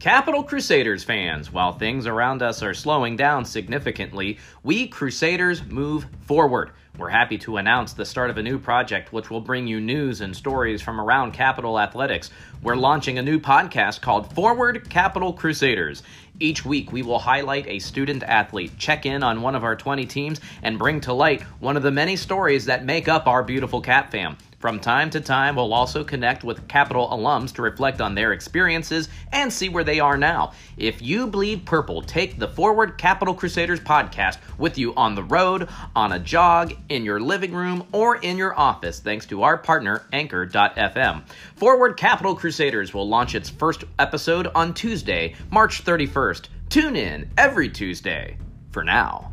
Capital Crusaders fans, while things around us are slowing down significantly, we Crusaders move forward. We're happy to announce the start of a new project which will bring you news and stories from around Capital Athletics. We're launching a new podcast called Forward Capital Crusaders. Each week, we will highlight a student athlete, check in on one of our 20 teams, and bring to light one of the many stories that make up our beautiful Cap fam. From time to time, we'll also connect with Capital alums to reflect on their experiences and see where they are now. If you bleed purple, take the Forward Capital Crusaders podcast with you on the road, on a jog, in your living room, or in your office, thanks to our partner, Anchor.fm. Forward Capital Crusaders will launch its first episode on Tuesday, March 31st. Tune in every Tuesday. For now.